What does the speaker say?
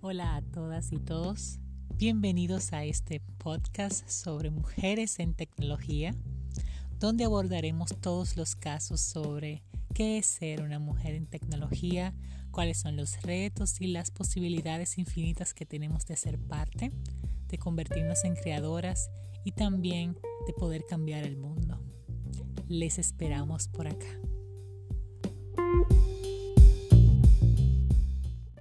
Hola a todas y todos. Bienvenidos a este podcast sobre mujeres en tecnología, donde abordaremos todos los casos sobre qué es ser una mujer en tecnología, cuáles son los retos y las posibilidades infinitas que tenemos de ser parte, de convertirnos en creadoras y también de poder cambiar el mundo. Les esperamos por acá.